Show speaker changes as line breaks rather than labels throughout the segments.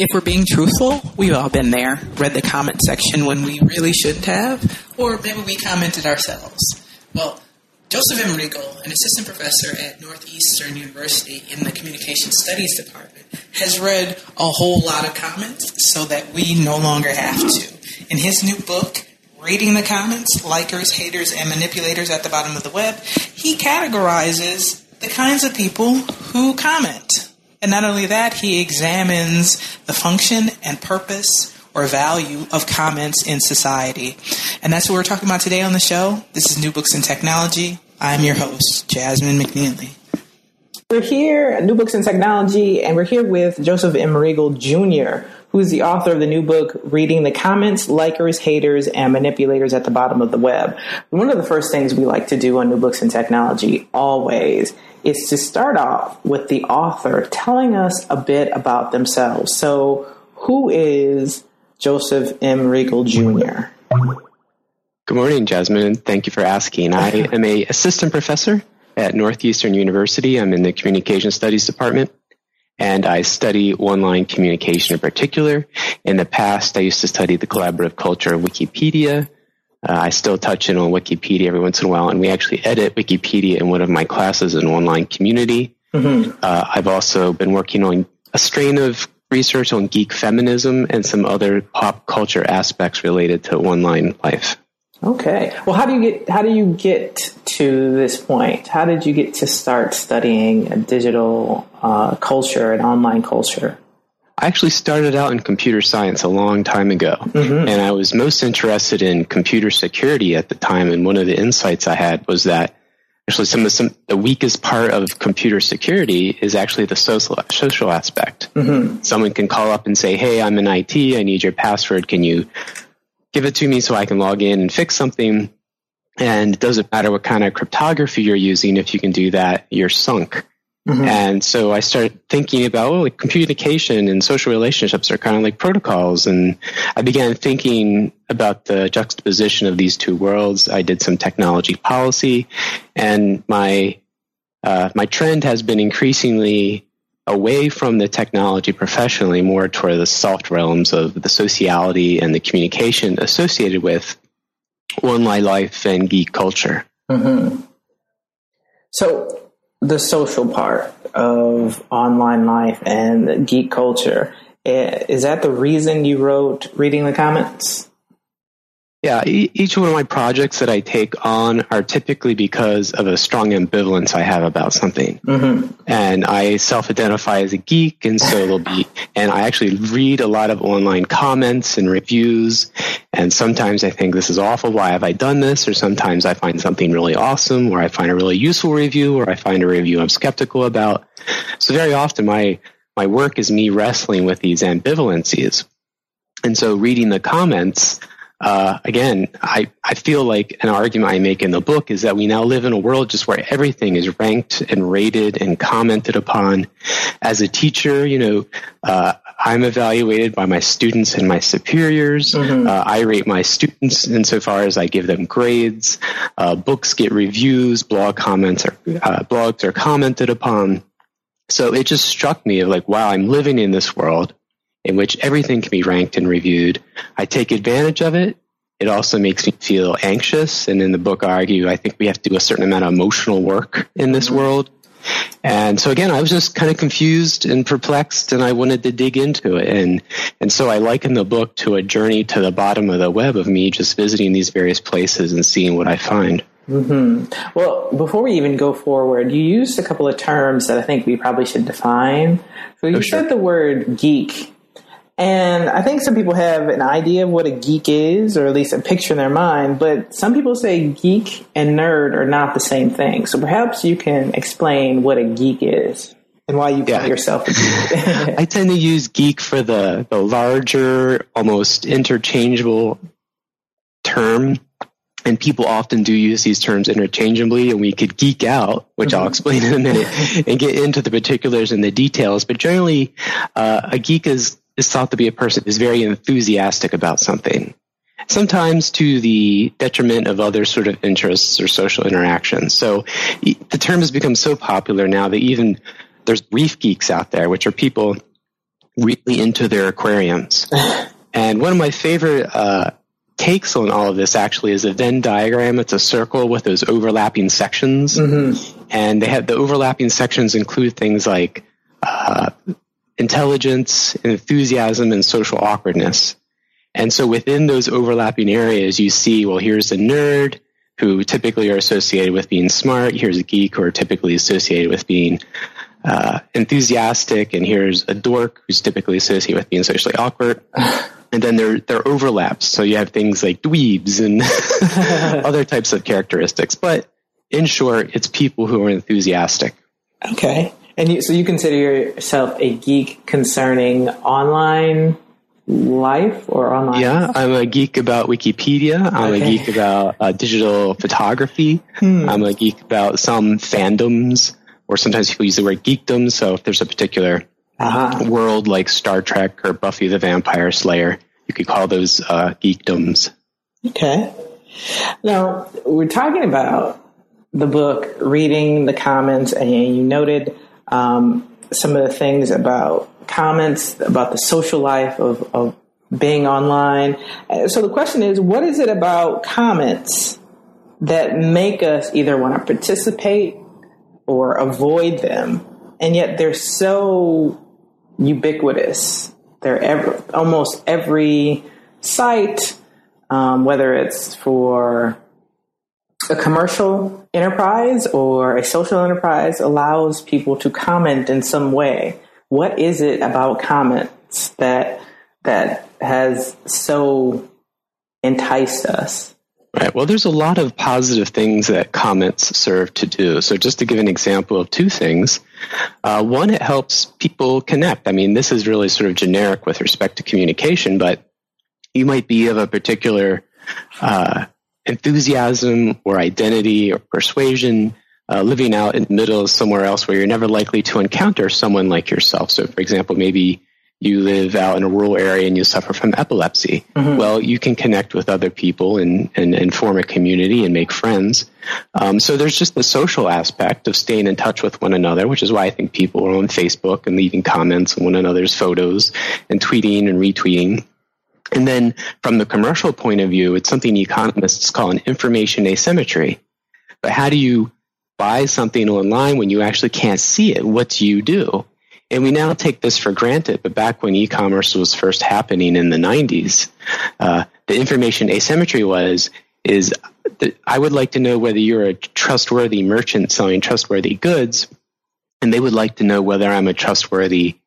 If we're being truthful, we've all been there, read the comment section when we really shouldn't have, or maybe we commented ourselves. Well, Joseph M. Reagle, an assistant professor at Northeastern University in the Communication Studies Department, has read a whole lot of comments so that we no longer have to. In his new book, Reading the Comments Likers, Haters, and Manipulators at the Bottom of the Web, he categorizes the kinds of people who comment. And not only that, he examines the function and purpose or value of comments in society. And that's what we're talking about today on the show. This is New Books in Technology. I'm your host, Jasmine McNealy.
We're here at New Books in Technology, and we're here with Joseph M. Reagle Jr., who's the author of the new book, Reading the Comments, Likers, Haters, and Manipulators at the Bottom of the Web. One of the first things we like to do on New Books in Technology, always, is to start off with the author telling us a bit about themselves. So, who is Joseph M. Reagle Jr.?
Good morning, Jasmine. Thank you for asking. I am a assistant professor at Northeastern University. I'm in the Communication Studies Department, and I study online communication in particular. In the past, I used to study the collaborative culture of Wikipedia, uh, I still touch in on Wikipedia every once in a while, and we actually edit Wikipedia in one of my classes in online community. Mm-hmm. Uh, I've also been working on a strain of research on geek feminism and some other pop culture aspects related to online life.
Okay. Well, how do you get how do you get to this point? How did you get to start studying digital uh, culture and online culture?
I actually started out in computer science a long time ago, mm-hmm. and I was most interested in computer security at the time. And one of the insights I had was that actually some of the, some, the weakest part of computer security is actually the social social aspect. Mm-hmm. Someone can call up and say, "Hey, I'm in IT. I need your password. Can you give it to me so I can log in and fix something?" And it doesn't matter what kind of cryptography you're using. If you can do that, you're sunk. Mm-hmm. And so I started thinking about, well, like communication and social relationships are kind of like protocols. And I began thinking about the juxtaposition of these two worlds. I did some technology policy and my, uh, my trend has been increasingly away from the technology professionally, more toward the soft realms of the sociality and the communication associated with online life and geek culture.
Mm-hmm. So the social part of online life and geek culture. Eh, is that the reason you wrote Reading the Comments?
Yeah, each one of my projects that I take on are typically because of a strong ambivalence I have about something. Mm-hmm. And I self identify as a geek, and so it'll be, and I actually read a lot of online comments and reviews. And sometimes I think this is awful. Why have I done this? Or sometimes I find something really awesome, or I find a really useful review, or I find a review I'm skeptical about. So very often my, my work is me wrestling with these ambivalences. And so reading the comments, uh, again, I, I feel like an argument I make in the book is that we now live in a world just where everything is ranked and rated and commented upon. As a teacher, you know, uh, I'm evaluated by my students and my superiors. Mm-hmm. Uh, I rate my students insofar as I give them grades. Uh, books get reviews, blog comments are uh, blogs are commented upon. So it just struck me of like, wow, I'm living in this world in which everything can be ranked and reviewed. I take advantage of it. It also makes me feel anxious. And in the book, I argue I think we have to do a certain amount of emotional work in this mm-hmm. world. And so again, I was just kind of confused and perplexed and I wanted to dig into it. And, and so I liken the book to a journey to the bottom of the web of me just visiting these various places and seeing what I find.
Mm-hmm. Well, before we even go forward, you used a couple of terms that I think we probably should define. So you oh, sure. said the word geek and I think some people have an idea of what a geek is, or at least a picture in their mind, but some people say geek and nerd are not the same thing. So perhaps you can explain what a geek is. and why you call
Yeah.
yourself a geek.
I tend to use geek for the, the larger, almost interchangeable term. And people often do use these terms interchangeably, and we could geek out, which I'll explain in a minute, and get into the particulars and the details. But generally, uh, a geek is, is thought to be a person who's very enthusiastic about something, sometimes to the detriment of other sort of interests or social interactions. So the term has become so popular now that even there's reef geeks out there, which are people really into their aquariums. and one of my favorite uh, takes on all of this actually is a Venn diagram. It's a circle with those overlapping sections, and they have the overlapping sections include things like uh, intelligence, enthusiasm, and social awkwardness. And so within those overlapping areas, you see, well, here's a nerd who typically are associated with being smart. Here's a geek who are typically associated with being uh, enthusiastic, and here's a dork who's typically associated with being socially awkward. And then there there are overlaps. So you have things like dweebs and other types of characteristics. But in short, it's people who are enthusiastic.
okay. And you, so you consider yourself a geek concerning online life or online?
Yeah, I'm a geek about Wikipedia. I'm
Okay.
a geek about uh, digital photography. I'm a geek about some fandoms, or sometimes people use the word geekdom. So if there's a particular
Uh-huh.
world like Star Trek or Buffy the Vampire Slayer, you could call those uh, geekdoms.
Okay. Now, we're talking about the book, reading the comments, and you noted um, some of the things about comments, about the social life of, of being online. Uh, So the question is, what is it about comments that make us either want to participate or avoid them? And yet they're so ubiquitous. They're ever, almost every site, um, whether it's for a commercial enterprise or a social enterprise, allows people to comment in some way. What is it about comments that that has so enticed us?
Right. Well, there's a lot of positive things that comments serve to do. So, just to give an example of two things, uh, one, it helps people connect. I mean, this is really sort of generic with respect to communication, but you might be of a particular uh, enthusiasm or identity or persuasion uh, living out in the middle of somewhere else where you're never likely to encounter someone like yourself. So, for example, maybe you live out in a rural area and you suffer from epilepsy. Well, you can connect with other people and, and, and form a community and make friends. Um, so there's just the social aspect of staying in touch with one another, which is why I think people are on Facebook and leaving comments on one another's photos and tweeting and retweeting. And then from the commercial point of view, it's something economists call an information asymmetry. But how do you buy something online when you actually can't see it? What do you do? And we now take this for granted, but back when e-commerce was first happening in the 90s, uh, the information asymmetry was is that I would like to know whether you're a trustworthy merchant selling trustworthy goods, and they would like to know whether I'm a trustworthy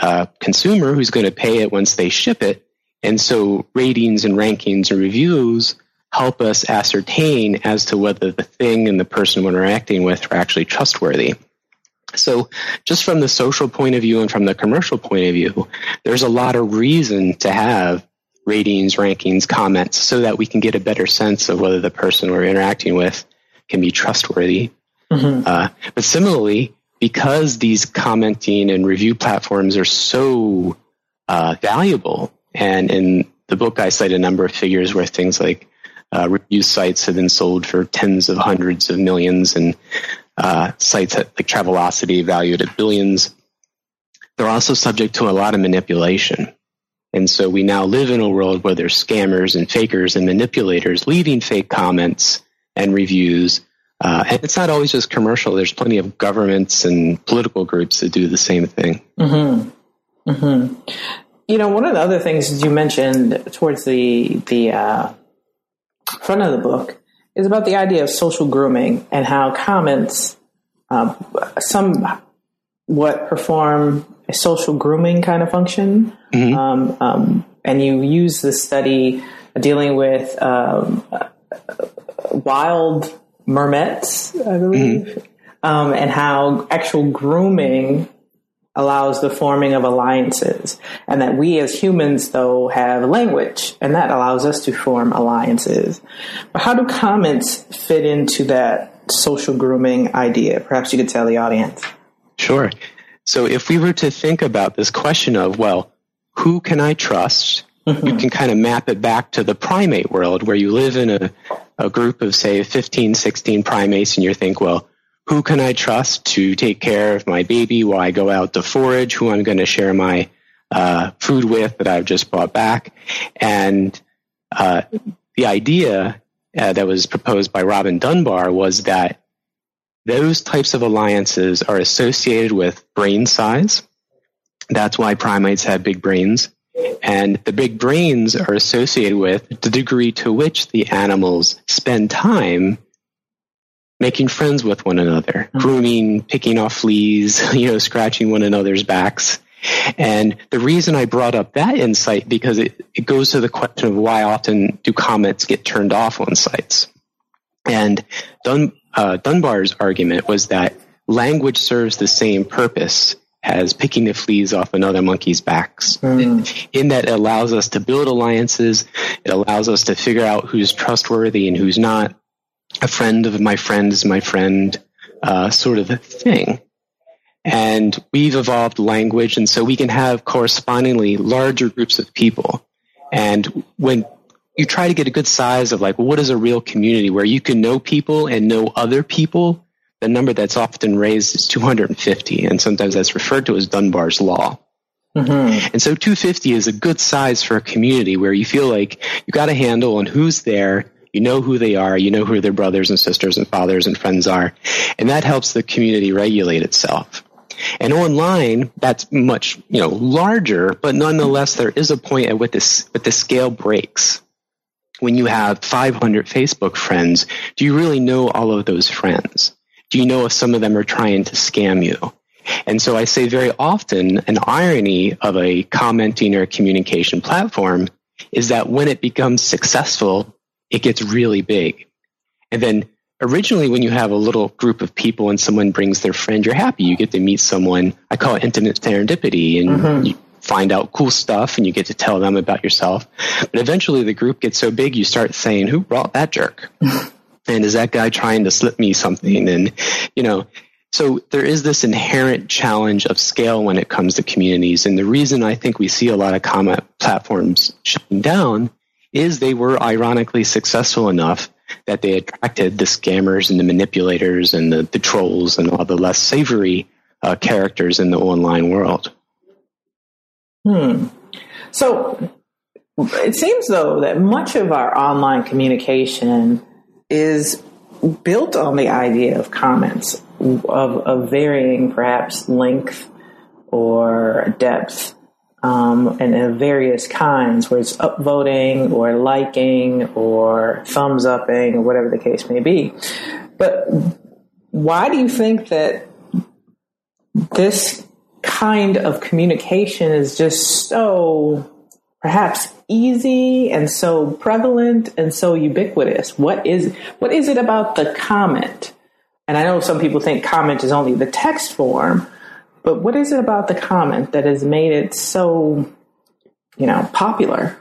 uh, consumer who's going to pay it once they ship it. And so ratings and rankings and reviews help us ascertain as to whether the thing and the person we're interacting with are actually trustworthy. So, just from the social point of view and from the commercial point of view, there's a lot of reason to have ratings, rankings, comments so that we can get a better sense of whether the person we're interacting with can be trustworthy. Uh, but similarly, because these commenting and review platforms are so uh, valuable, and in the book, I cite a number of figures where things like uh, review sites have been sold for tens of hundreds of millions, and uh, sites like Travelocity valued at billions. They're also subject to a lot of manipulation. And so we now live in a world where there's scammers and fakers and manipulators leaving fake comments and reviews. Uh, and it's not always just commercial. There's plenty of governments and political groups that do the same thing.
You know, one of the other things you mentioned towards the the uh, front of the book is about the idea of social grooming and how comments um, somewhat perform a social grooming kind of function. Um, um, and you use the study dealing with um, uh, wild mermets, I believe, um, and how actual grooming allows the forming of alliances, and that we as humans, though, have language, and that allows us to form alliances. But how do comments fit into that social grooming idea? Perhaps you could tell the audience.
Sure. So if we were to think about this question of, well, who can I trust? Mm-hmm. You can kind of map it back to the primate world where you live in a, a group of, say, 15, 16 primates, and you think, well, who can I trust to take care of my baby while I go out to forage, who I'm going to share my uh, food with that I've just brought back. And uh, the idea uh, that was proposed by Robin Dunbar was that those types of alliances are associated with brain size. That's why primates have big brains. And the big brains are associated with the degree to which the animals spend time making friends with one another, mm-hmm. grooming, picking off fleas, you know, scratching one another's backs. And the reason I brought up that insight because it, it goes to the question of why often do comments get turned off on sites. And Dun, uh, Dunbar's argument was that language serves the same purpose as picking the fleas off another monkey's backs. Mm. In that it allows us to build alliances, it allows us to figure out who's trustworthy and who's not. A friend of my friend is my friend, uh, sort of a thing. And we've evolved language, and so we can have correspondingly larger groups of people. And when you try to get a good size of like, well, what is a real community where you can know people and know other people, the number that's often raised is 250, and sometimes that's referred to as Dunbar's Law. Mm-hmm. And so 250 is a good size for a community where you feel like you got a handle on who's there, you know who they are, you know who their brothers and sisters and fathers and friends are, and that helps the community regulate itself. And online, that's much you know larger, but nonetheless, there is a point at which this, the scale breaks. When you have 500 Facebook friends, do you really know all of those friends? Do you know if some of them are trying to scam you? And so I say very often an irony of a commenting or communication platform is that when it becomes successful, it gets really big. And then originally when you have a little group of people and someone brings their friend, you're happy. You get to meet someone. I call it intimate serendipity and mm-hmm. you find out cool stuff and you get to tell them about yourself. But eventually the group gets so big you start saying, who brought that jerk? and is that guy trying to slip me something? And, you know, so there is this inherent challenge of scale when it comes to communities. And the reason I think we see a lot of comment platforms shutting down is they were ironically successful enough that they attracted the scammers and the manipulators and the, the trolls and all the less savory uh, characters in the online world.
Hmm. So it seems though that much of our online communication is built on the idea of comments of, of varying perhaps length or depth um, and various kinds, where it's upvoting or liking or thumbs upping or whatever the case may be. But why do you think that this kind of communication is just so perhaps easy and so prevalent and so ubiquitous? What is what is it about the comment? And I know some people think comment is only the text form, but what is it about the comment that has made it so, you know, popular?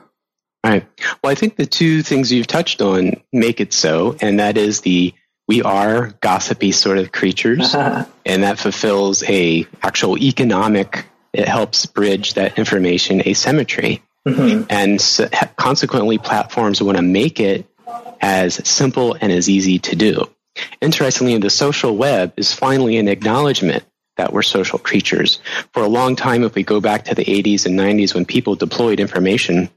Right. Well, I think the two things you've touched on make it so, and that is the we are gossipy sort of creatures, and that fulfills a actual economic. It helps bridge that information asymmetry, mm-hmm. and so, consequently, platforms want to make it as simple and as easy to do. Interestingly, the social web is finally an acknowledgement that we're social creatures. For a long time, if we go back to the 80s and 90s when people deployed information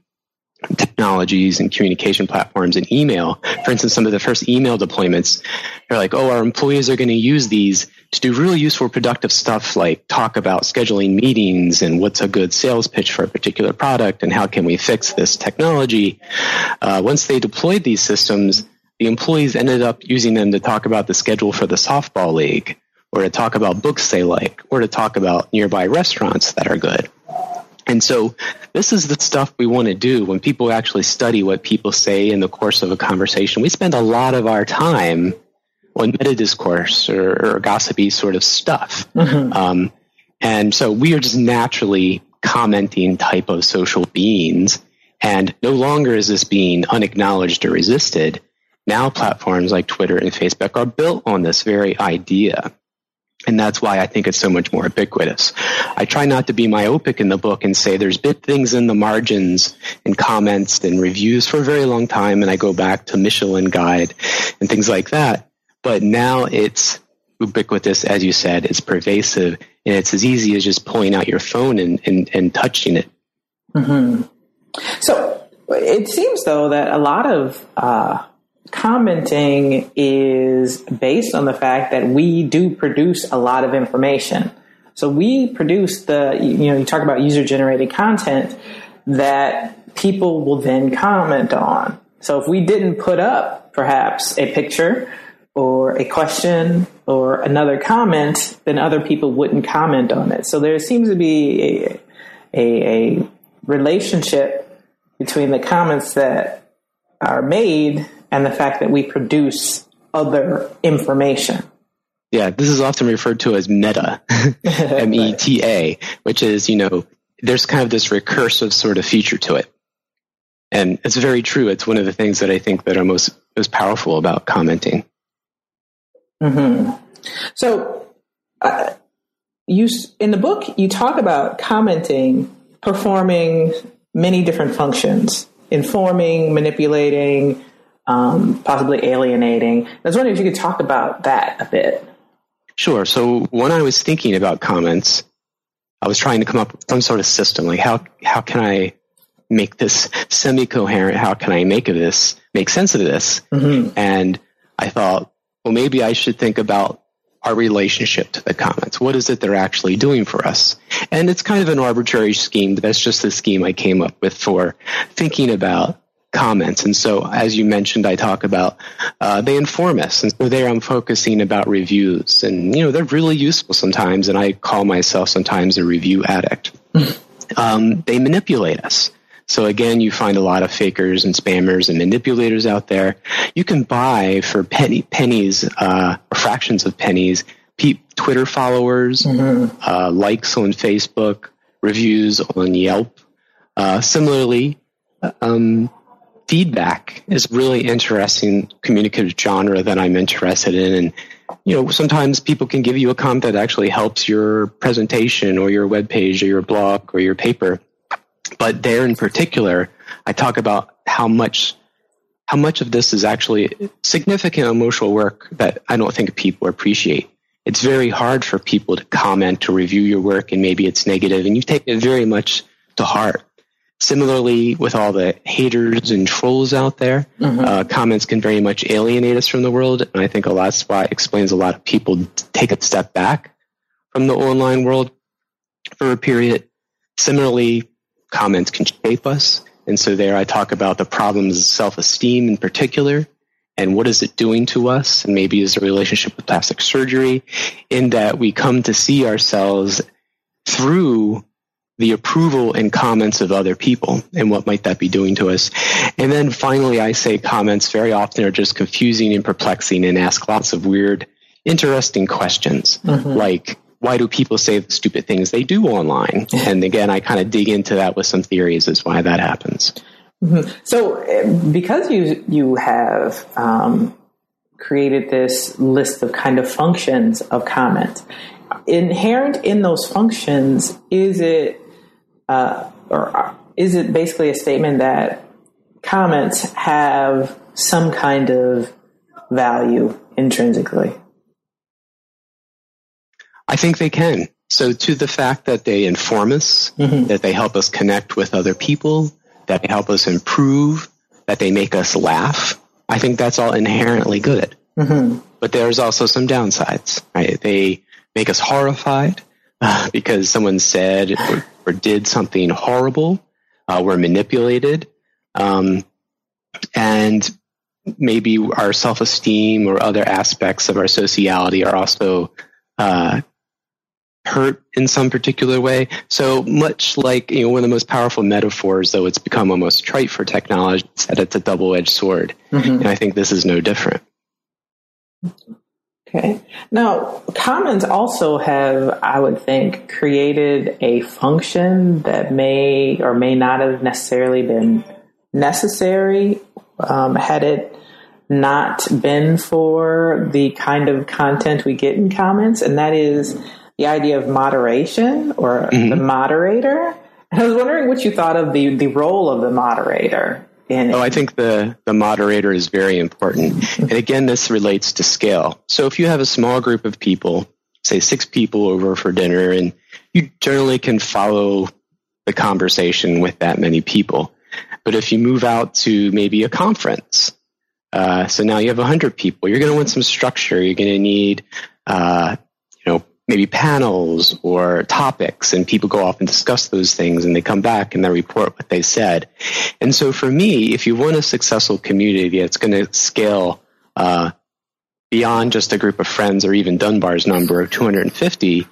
technologies and communication platforms and email, for instance, some of the first email deployments, they're like, oh, our employees are going to use these to do really useful, productive stuff like talk about scheduling meetings and what's a good sales pitch for a particular product and how can we fix this technology. Uh, once they deployed these systems, the employees ended up using them to talk about the schedule for the softball league or to talk about books they like, or to talk about nearby restaurants that are good. And so this is the stuff we want to do when people actually study what people say in the course of a conversation. We spend a lot of our time on meta discourse or, or gossipy sort of stuff. Mm-hmm. Um, And so we are just naturally commenting type of social beings. And no longer is this being unacknowledged or resisted. Now platforms like Twitter and Facebook are built on this very idea. And that's why I think it's so much more ubiquitous. I try not to be myopic in the book and say there's bit things in the margins and comments and reviews for a very long time. And I go back to Michelin Guide and things like that. But now it's ubiquitous, as you said, it's pervasive and it's as easy as just pulling out your phone and, and, and touching it.
Mm-hmm. So it seems though that a lot of, uh, commenting is based on the fact that we do produce a lot of information. So we produce the, you know, you talk about user generated content that people will then comment on. So if we didn't put up perhaps a picture or a question or another comment, then other people wouldn't comment on it. So there seems to be a, a, a relationship between the comments that are made and the fact that we produce other information.
Yeah, this is often referred to as meta, M E T A, which is, you know, there's kind of this recursive sort of feature to it. And it's very true. It's one of the things that I think that are most, most powerful about commenting.
Mm-hmm. So, uh, you in the book you talk about commenting performing many different functions, informing, manipulating, um, possibly alienating. I was wondering if you could talk about that a bit.
Sure. So when I was thinking about comments, I was trying to come up with some sort of system. Like how how can I make this semi-coherent? How can I make of this make sense of this? Mm-hmm. And I thought, well, maybe I should think about our relationship to the comments. What is it they're actually doing for us? And it's kind of an arbitrary scheme, but that's just the scheme I came up with for thinking about comments. And so, as you mentioned, I talk about uh, they inform us. And so there I'm focusing about reviews. And, you know, they're really useful sometimes. And I call myself sometimes a review addict. um, they manipulate us. So again, you find a lot of fakers and spammers and manipulators out there. You can buy for penny, pennies, uh, fractions of pennies, pe- Twitter followers, mm-hmm. uh, likes on Facebook, reviews on Yelp. Uh, similarly, um, feedback is really interesting communicative genre that I'm interested in. And, you know, sometimes people can give you a comment that actually helps your presentation or your web page or your blog or your paper. But there in particular, I talk about how much how much of this is actually significant emotional work that I don't think people appreciate. It's very hard for people to comment to review your work and maybe it's negative and you take it very much to heart. Similarly, with all the haters and trolls out there, mm-hmm. uh, comments can very much alienate us from the world. And I think a lot why explains a lot of people take a step back from the online world for a period. Similarly, comments can shape us. And so there I talk about the problems of self-esteem in particular and what is it doing to us and maybe is a relationship with plastic surgery in that we come to see ourselves through the approval and comments of other people and what might that be doing to us. And then finally, I say comments very often are just confusing and perplexing and ask lots of weird, interesting questions mm-hmm. like, why do people say the stupid things they do online? And again, I kind of dig into that with some theories as why that happens.
Mm-hmm. So, eh, because you you have um, created this list of kind of functions of comment, inherent in those functions is it uh, or is it basically a statement that comments have some kind of value intrinsically?
I think they can. So, to the fact that they inform us, mm-hmm. that they help us connect with other people, that they help us improve, that they make us laugh, I think that's all inherently good. Mm-hmm. But there's also some downsides, right? They make us horrified uh, because someone said or, did something horrible. Uh, we're manipulated. Um, and maybe our self-esteem or other aspects of our sociality are also uh, hurt in some particular way. So much like you know, one of the most powerful metaphors, though it's become almost trite for technology, is that it's a double-edged sword, mm-hmm. and I think this is no different.
Okay. Now, Commons also have, I would think, created a function that may or may not have necessarily been necessary um, had it not been for the kind of content we get in comments, and that is the idea of moderation or mm-hmm. the moderator. I was wondering what you thought of the, the role of the moderator
Oh, I think the, the moderator is very important. and again, this relates to scale. So if you have a small group of people, say six people over for dinner, and you generally can follow the conversation with that many people. But if you move out to maybe a conference, uh, so now you have 100 people, you're going to want some structure. You're going to need, uh, maybe panels or topics and people go off and discuss those things and they come back and they report what they said. And so for me, if you want a successful community that's going to scale uh, beyond just a group of friends or even Dunbar's number of 250,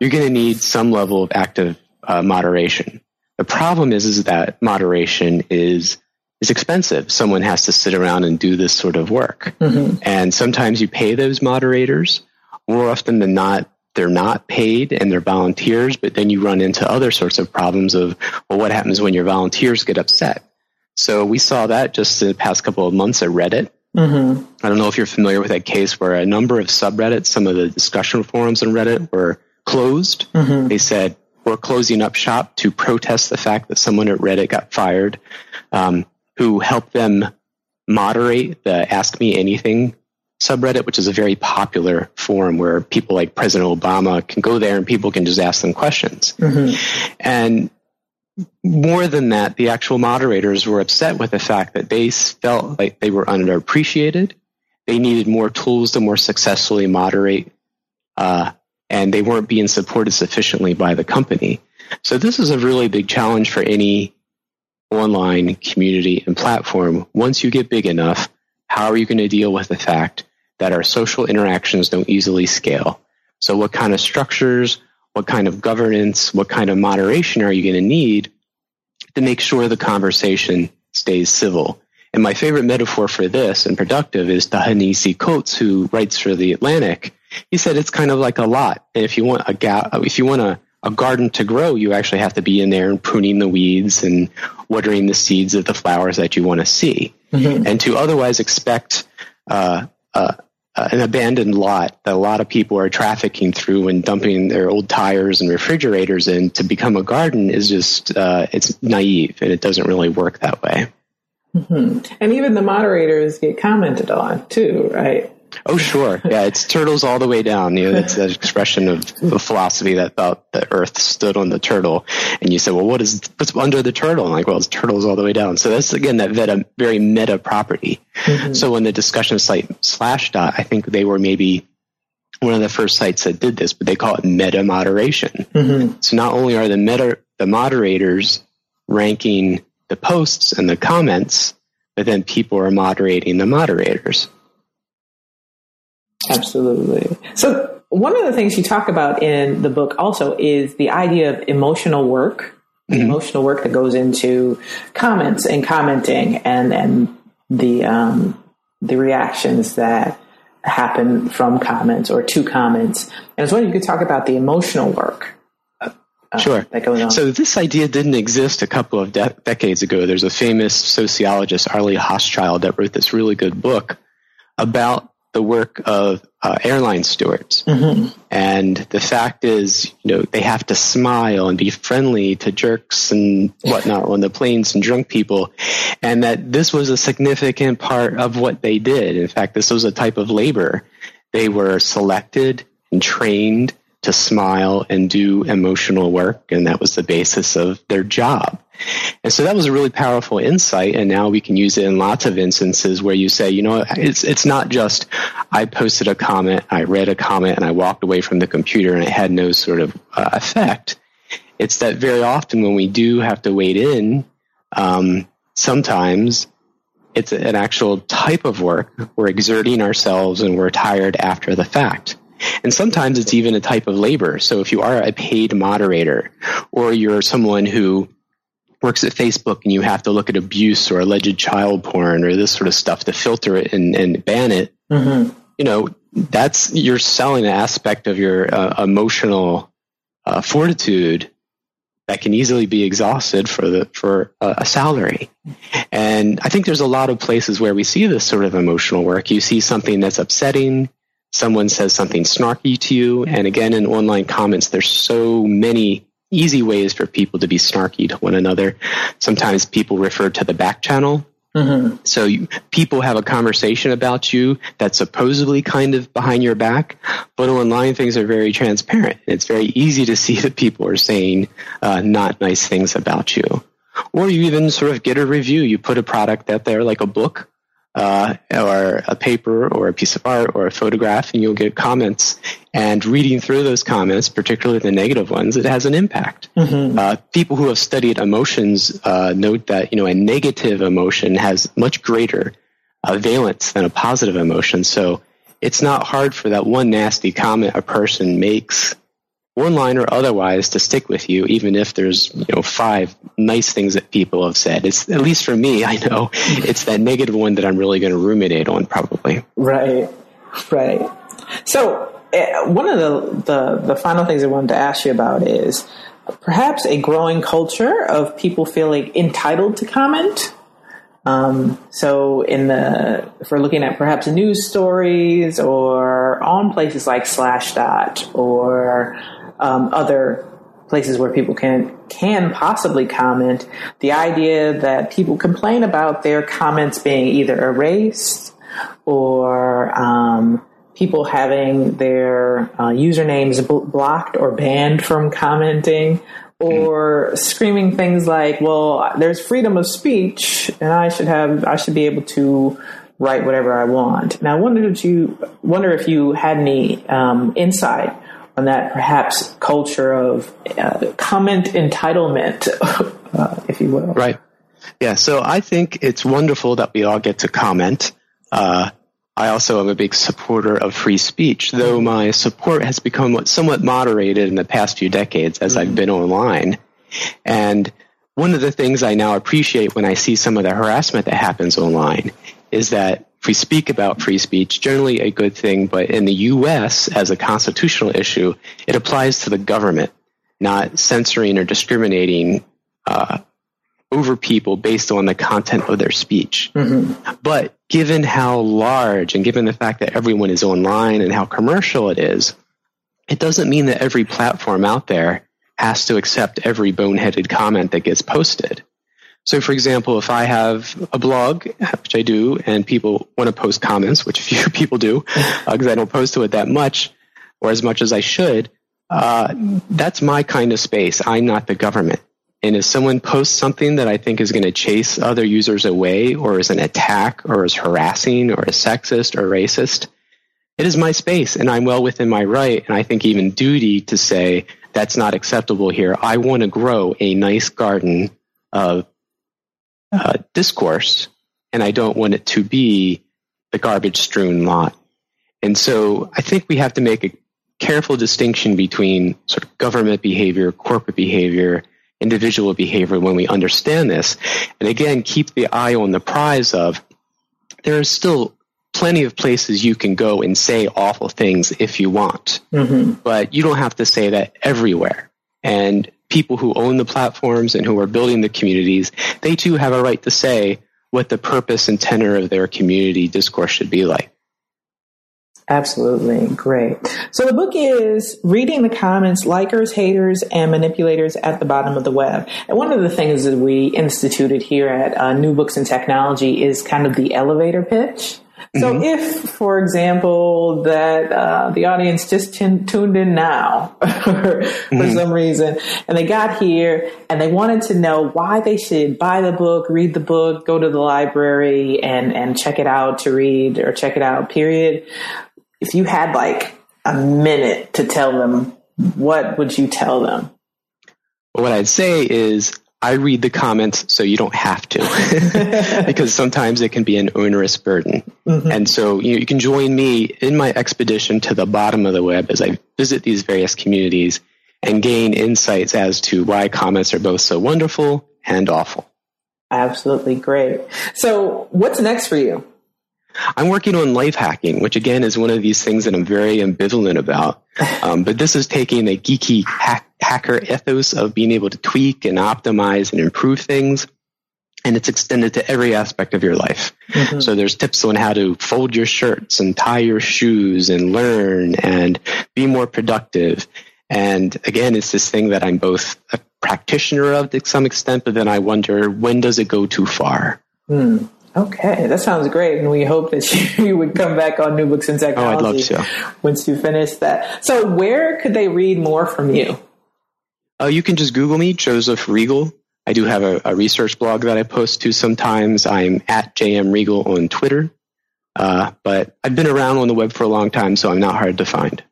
you're going to need some level of active uh, moderation. The problem is, is that moderation is is expensive. Someone has to sit around and do this sort of work. Mm-hmm. And sometimes you pay those moderators. More often than not, they're not paid and they're volunteers, but then you run into other sorts of problems of, well, what happens when your volunteers get upset? So we saw that just in the past couple of months at Reddit. Mm-hmm. I don't know if you're familiar with that case where a number of subreddits, some of the discussion forums on Reddit were closed. Mm-hmm. They said, we're closing up shop to protest the fact that someone at Reddit got fired, um, who helped them moderate the Ask Me Anything subreddit, which is a very popular forum where people like President Obama can go there and people can just ask them questions. Mm-hmm. And more than that, the actual moderators were upset with the fact that they felt like they were underappreciated. They needed more tools to more successfully moderate, uh, and they weren't being supported sufficiently by the company. So this is a really big challenge for any online community and platform. Once you get big enough, how are you going to deal with the fact that our social interactions don't easily scale. So what kind of structures, what kind of governance, what kind of moderation are you going to need to make sure the conversation stays civil? And my favorite metaphor for this and productive is Ta-Nehisi Coates, who writes for the Atlantic. He said it's kind of like a lot. And if you want a ga- if you want a, a garden to grow, you actually have to be in there and pruning the weeds and watering the seeds of the flowers that you want to see. Mm-hmm. And to otherwise expect uh, uh, an abandoned lot that a lot of people are trafficking through and dumping their old tires and refrigerators in to become a garden is just uh, it's naive and it doesn't really work that way.
Mm-hmm. And even the moderators get commented on too, right?
Oh, sure. Yeah, it's turtles all the way down. You know, that's that expression of the philosophy that thought the earth stood on the turtle. And you said, well, what is, what's under the turtle? And like, well, it's turtles all the way down. So that's, again, that meta, very meta property. Mm-hmm. So when the discussion site Slashdot, I think they were maybe one of the first sites that did this, but they call it meta moderation. Mm-hmm. So not only are the meta, the moderators ranking the posts and the comments, but then people are moderating the moderators.
Absolutely. So one of the things you talk about in the book also is the idea of emotional work, mm-hmm. emotional work that goes into comments and commenting and, and the, um, the reactions that happen from comments or to comments. And I was wondering if you could talk about the emotional work.
Uh, sure. That goes on. So this idea didn't exist a couple of de- decades ago. There's a famous sociologist, Arlie Hochschild, that wrote this really good book about the work of uh, airline stewards. Mm-hmm. And the fact is, you know, they have to smile and be friendly to jerks and whatnot on the planes and drunk people. And that this was a significant part of what they did. In fact, this was a type of labor. They were selected and trained to smile and do emotional work. And that was the basis of their job. And so that was a really powerful insight. And now we can use it in lots of instances where you say, you know, it's, it's not just I posted a comment, I read a comment and I walked away from the computer and it had no sort of uh, effect. It's that very often when we do have to wait in, um, sometimes it's an actual type of work. We're exerting ourselves and we're tired after the fact. And sometimes it's even a type of labor. So if you are a paid moderator or you're someone who works at Facebook and you have to look at abuse or alleged child porn or this sort of stuff to filter it and, and ban it, mm-hmm. you know, that's you're selling an aspect of your uh, emotional uh, fortitude that can easily be exhausted for the for a, a, salary. And I think there's a lot of places where we see this sort of emotional work. You see something that's upsetting, someone says something snarky to you, and again in online comments, there's so many easy ways for people to be snarky to one another. Sometimes people refer to the back channel Mm-hmm. So you, people have a conversation about you that's supposedly kind of behind your back, but online things are very transparent. It's very easy to see that people are saying uh, not nice things about you. Or you even sort of get a review. You put a product out there like a book uh, or a paper or a piece of art or a photograph, and you'll get comments. And reading through those comments, particularly the negative ones, it has an impact. Mm-hmm. Uh, people who have studied emotions uh, note that you know a negative emotion has much greater uh, valence than a positive emotion. So it's not hard for that one nasty comment a person makes one line or otherwise to stick with you, even if there's you know five nice things that people have said. It's at least for me, I know it's that negative one that I'm really going to ruminate on, probably.
Right, right. So uh, one of the, the the final things I wanted to ask you about is perhaps a growing culture of people feeling entitled to comment. Um, so in the if we're looking at perhaps news stories or on places like Slashdot or um, other places where people can can possibly comment. The idea that people complain about their comments being either erased or um, people having their uh, usernames b- blocked or banned from commenting or screaming things like well there's freedom of speech and i should have i should be able to write whatever i want now i wonder if you wonder if you had any um, insight on that perhaps culture of uh, comment entitlement, uh, if you will.
Right. Yeah. So I think it's wonderful that we all get to comment. Uh, I also am a big supporter of free speech, though my support has become somewhat moderated in the past few decades as mm-hmm. I've been online. And one of the things I now appreciate when I see some of the harassment that happens online is that if we speak about free speech, generally a good thing, but in the US, as a constitutional issue, it applies to the government, not censoring or discriminating uh, over people based on the content of their speech. Mm-hmm. But given how large and given the fact that everyone is online and how commercial it is, it doesn't mean that every platform out there has to accept every boneheaded comment that gets posted. So, for example, if I have a blog, which I do, and people want to post comments, which a few people do, because uh, I don't post to it that much or as much as I should, uh, that's my kind of space. I'm not the government. And if someone posts something that I think is going to chase other users away or is an attack or is harassing or is sexist or racist, it is my space and I'm well within my right and I think even duty to say that's not acceptable here. I want to grow a nice garden of uh, discourse, and I don't want it to be the garbage strewn lot. And so I think we have to make a careful distinction between sort of government behavior, corporate behavior, individual behavior when we understand this. And again, keep the eye on the prize of there are still plenty of places you can go and say awful things if you want, mm-hmm. but you don't have to say that everywhere. And people who own the platforms and who are building the communities, they too have a right to say what the purpose and tenor of their community discourse should be like.
Absolutely. Great. So the book is Reading the Comments, Likers, Haters, and Manipulators at the Bottom of the Web. And one of the things that we instituted here at uh, New Books and Technology is kind of the elevator pitch. So mm-hmm. if, for example, that uh, the audience just t- tuned in now for mm-hmm. some reason, and they got here and they wanted to know why they should buy the book, read the book, go to the library, and and check it out to read or check it out. Period. If you had like a minute to tell them, what would you tell them?
Well, what I'd say is I read the comments so you don't have to, because sometimes it can be an onerous burden. Mm-hmm. And so you, you, can join me in my expedition to the bottom of the web as I visit these various communities and gain insights as to why comments are both so wonderful and awful.
Absolutely great. So, what's next for you?
I'm working on life hacking, which again is one of these things that I'm very ambivalent about. Um, but this is taking a geeky hack, hacker ethos of being able to tweak and optimize and improve things. And it's extended to every aspect of your life. Mm-hmm. So there's tips on how to fold your shirts and tie your shoes and learn and be more productive. And again, it's this thing that I'm both a practitioner of to some extent, but then I wonder when does it go too far?
Hmm. Okay, that sounds great, and we hope that you would come back on New Books in Technology.
Oh, I'd love to.
Once you finish that. So, where could they read more from you?
Uh, you can just Google me, Joseph Reagle. I do have a, a research blog that I post to sometimes. I'm at JM Reagle on Twitter. Uh, but I've been around on the web for a long time, so I'm not hard to find.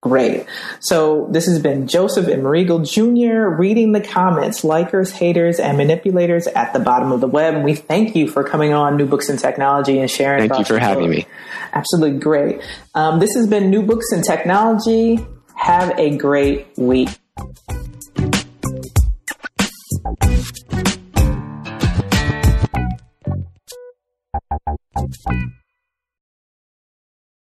Great. So this has been Joseph M. Reagle Jr. reading the comments, likers, haters, and manipulators at the bottom of the web. We thank you for coming on New Books in Technology and sharing.
Thank you for having book. me.
Absolutely great. Um, this has been New Books in Technology. Have a great week. You.